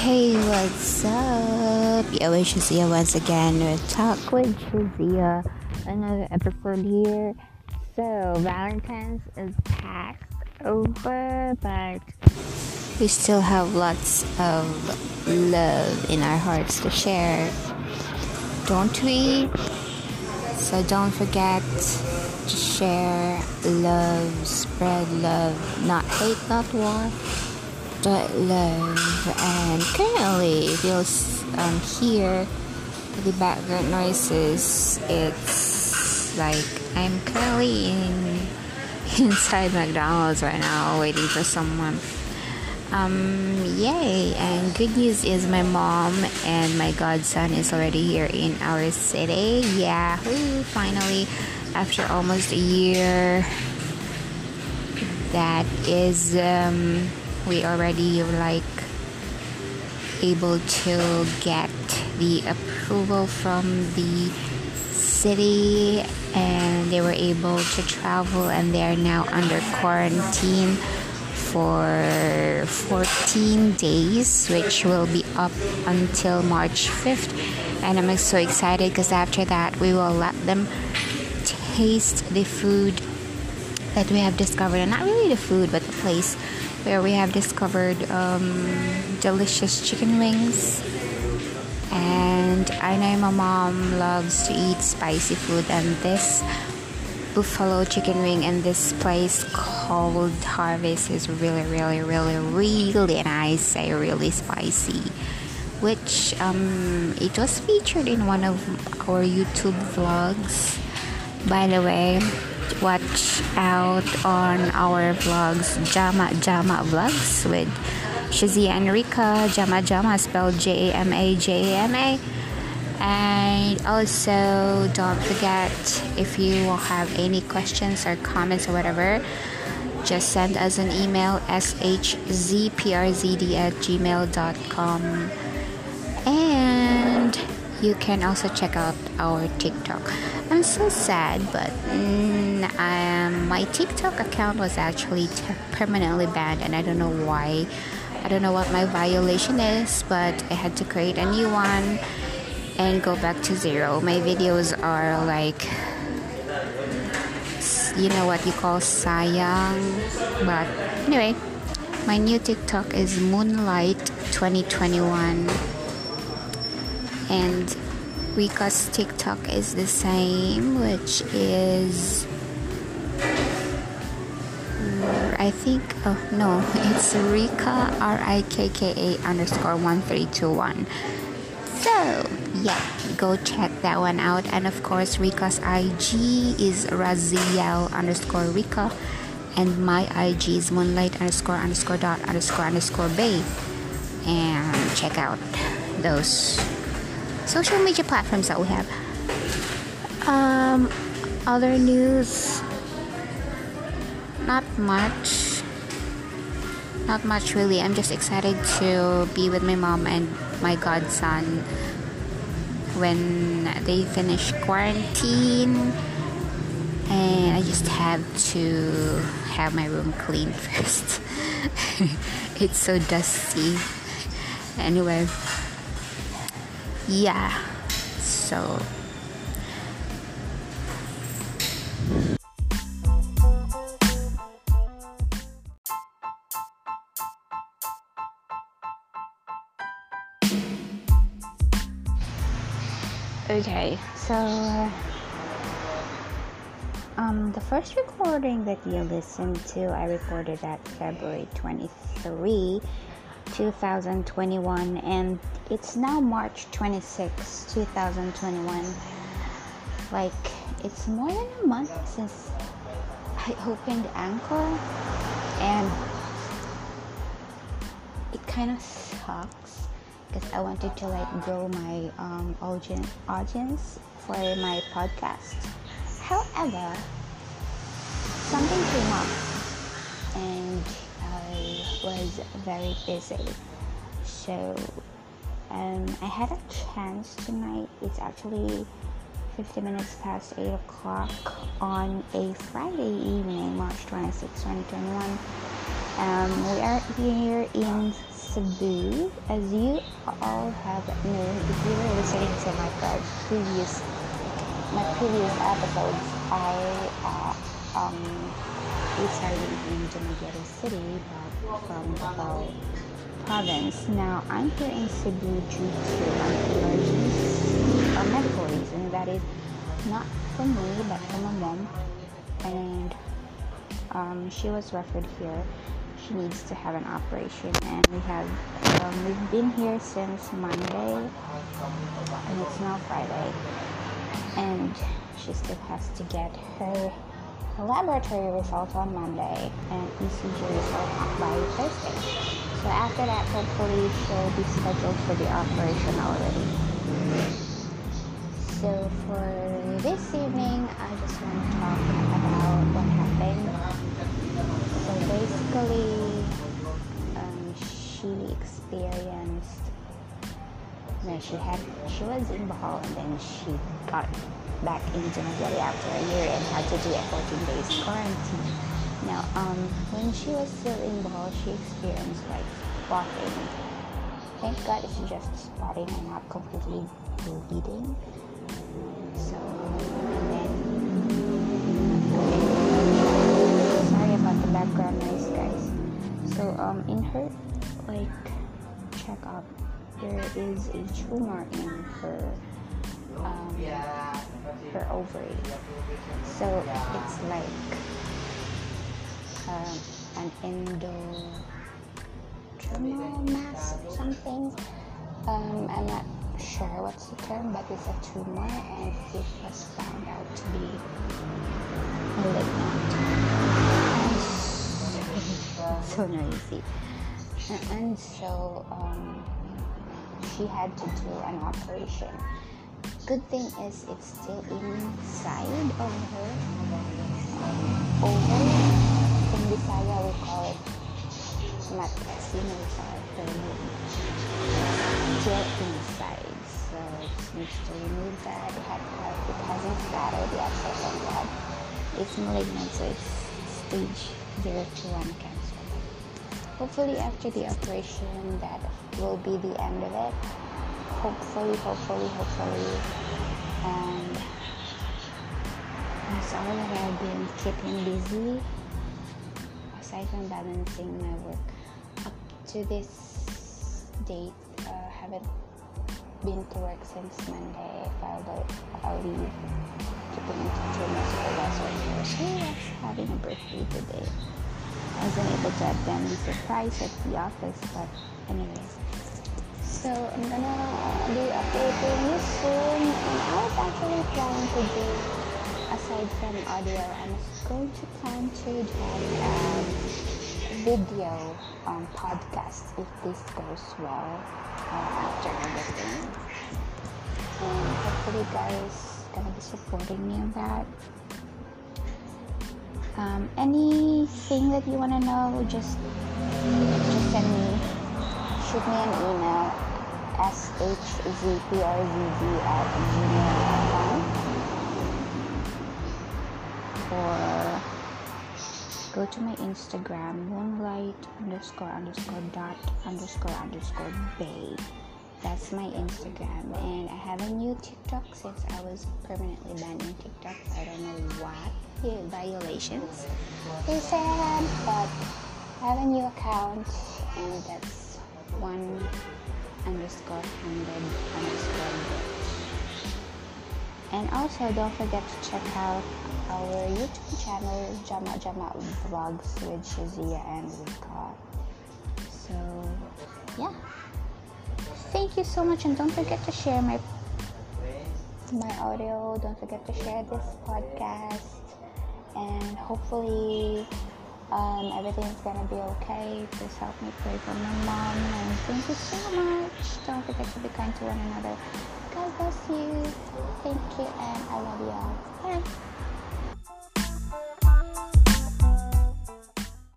Hey, what's up? Yo, it's Shazia once again with Talk with Shazia. Another episode here. So, Valentine's is past over, but we still have lots of love in our hearts to share. Don't we? So, don't forget to share love, spread love, not hate, not war but love and currently if you'll um, hear the background noises. It's like i'm currently in inside mcdonald's right now waiting for someone. Um yay and good news is my mom and my godson is already here in our city. Yeah finally after almost a year. That is um we already were like able to get the approval from the city and they were able to travel and they are now under quarantine for 14 days which will be up until March 5th and I'm so excited because after that we will let them taste the food that we have discovered and not really the food but the place where we have discovered um, delicious chicken wings. And I know my mom loves to eat spicy food, and this buffalo chicken wing in this place called Harvest is really, really, really, really nice. I say really spicy. Which um, it was featured in one of our YouTube vlogs. By the way, watch out on our vlogs. Jama Jama vlogs with Shazia and Rika. Jama Jama spelled J A M A J A M A. And also don't forget if you have any questions or comments or whatever just send us an email shzprzd at gmail.com and you can also check out our TikTok. I'm so sad, but mm, um, my TikTok account was actually t- permanently banned, and I don't know why. I don't know what my violation is, but I had to create a new one and go back to zero. My videos are like, you know what you call sayang, but anyway, my new TikTok is Moonlight 2021 and Rika's TikTok is the same, which is I think oh no, it's Rika R I K K A underscore one three two one. So yeah, go check that one out. And of course, Rika's IG is Raziel underscore Rika, and my IG is Moonlight underscore underscore dot underscore underscore Bay. And check out those social media platforms that we have. Um, other news, not much. Not much really. I'm just excited to be with my mom and my godson when they finish quarantine. And I just have to have my room clean first. it's so dusty. Anyway yeah so. Okay so um, the first recording that you listened to i recorded at february 23 2021 and it's now March 26, 2021. Like it's more than a month since I opened Anchor and it kind of sucks because I wanted to like grow my um, audience audience for my podcast. However, something came up and was very busy. So um, I had a chance tonight. It's actually 50 minutes past 8 o'clock on a Friday evening, March 26, 2021. Um, we are here in Cebu. As you all have known, if you were listening to my previous my previous episodes, I uh, um residing in Dumaguete City, but from Davao province. Now I'm here in Cebu due to emergency or medical reason. That is not from me, but from my mom, and um, she was referred here she needs to have an operation and we have um, we've been here since monday and it's now friday and she still has to get her laboratory results on monday and ecg results by thursday so after that hopefully she'll be scheduled for the operation already so for this evening i just want to talk about what happened so basically, um, she experienced. No, she had she was in Bohol and then she got back into Nigeria after a year and had to do a 14 days quarantine. Now, um, when she was still in Bohol, she experienced like spotting. Thank God it's just spotting and not completely bleeding. So, and then sorry about the background noise guys so um in her like checkup there is a tumor in her um, her ovary so it's like um, an endodermal mass or something um, I'm not sure what's the term but it's a tumor and it was found out to be malignant so noisy. And so um, she had to do an operation. Good thing is it's still inside of her over. In Bisaya we call it matresino Still inside. So it needs to remove that. It, had, it hasn't started yet, so thank God. It's malignant, so it's stage 0 to 1 cancer hopefully after the operation that will be the end of it hopefully hopefully hopefully. And I'm sorry that I've been keeping busy. Aside from balancing my work up to this date uh, haven't been to work since Monday. I filed a leave in touch with my supervisor she was having a birthday today. I wasn't able to attend the surprise at the office, but anyway. So I'm gonna be updating you soon, and I was actually planning to do, aside from audio, I'm going to plan to do a video um, podcast if this goes well uh, after everything. And hopefully, guys gonna be supporting me on that um, anything that you want to know just just send me shoot me an email shzprzz at gmail.com or go to my instagram moonlight underscore underscore dot underscore underscore bay. That's my instagram. And i have a new tiktok since i was permanently banned in tiktok. I don't know what violations. They said but i have a new account and that's one underscore hundred underscore and also don't forget to check out our youtube channel jama jama vlogs with shazia and Rika. so yeah. Thank you so much and don't forget to share my my audio. Don't forget to share this podcast. And hopefully um, everything's gonna be okay. Just help me pray for my mom and thank you so much. Don't forget to be kind to one another. God bless you. Thank you and i love you all. Bye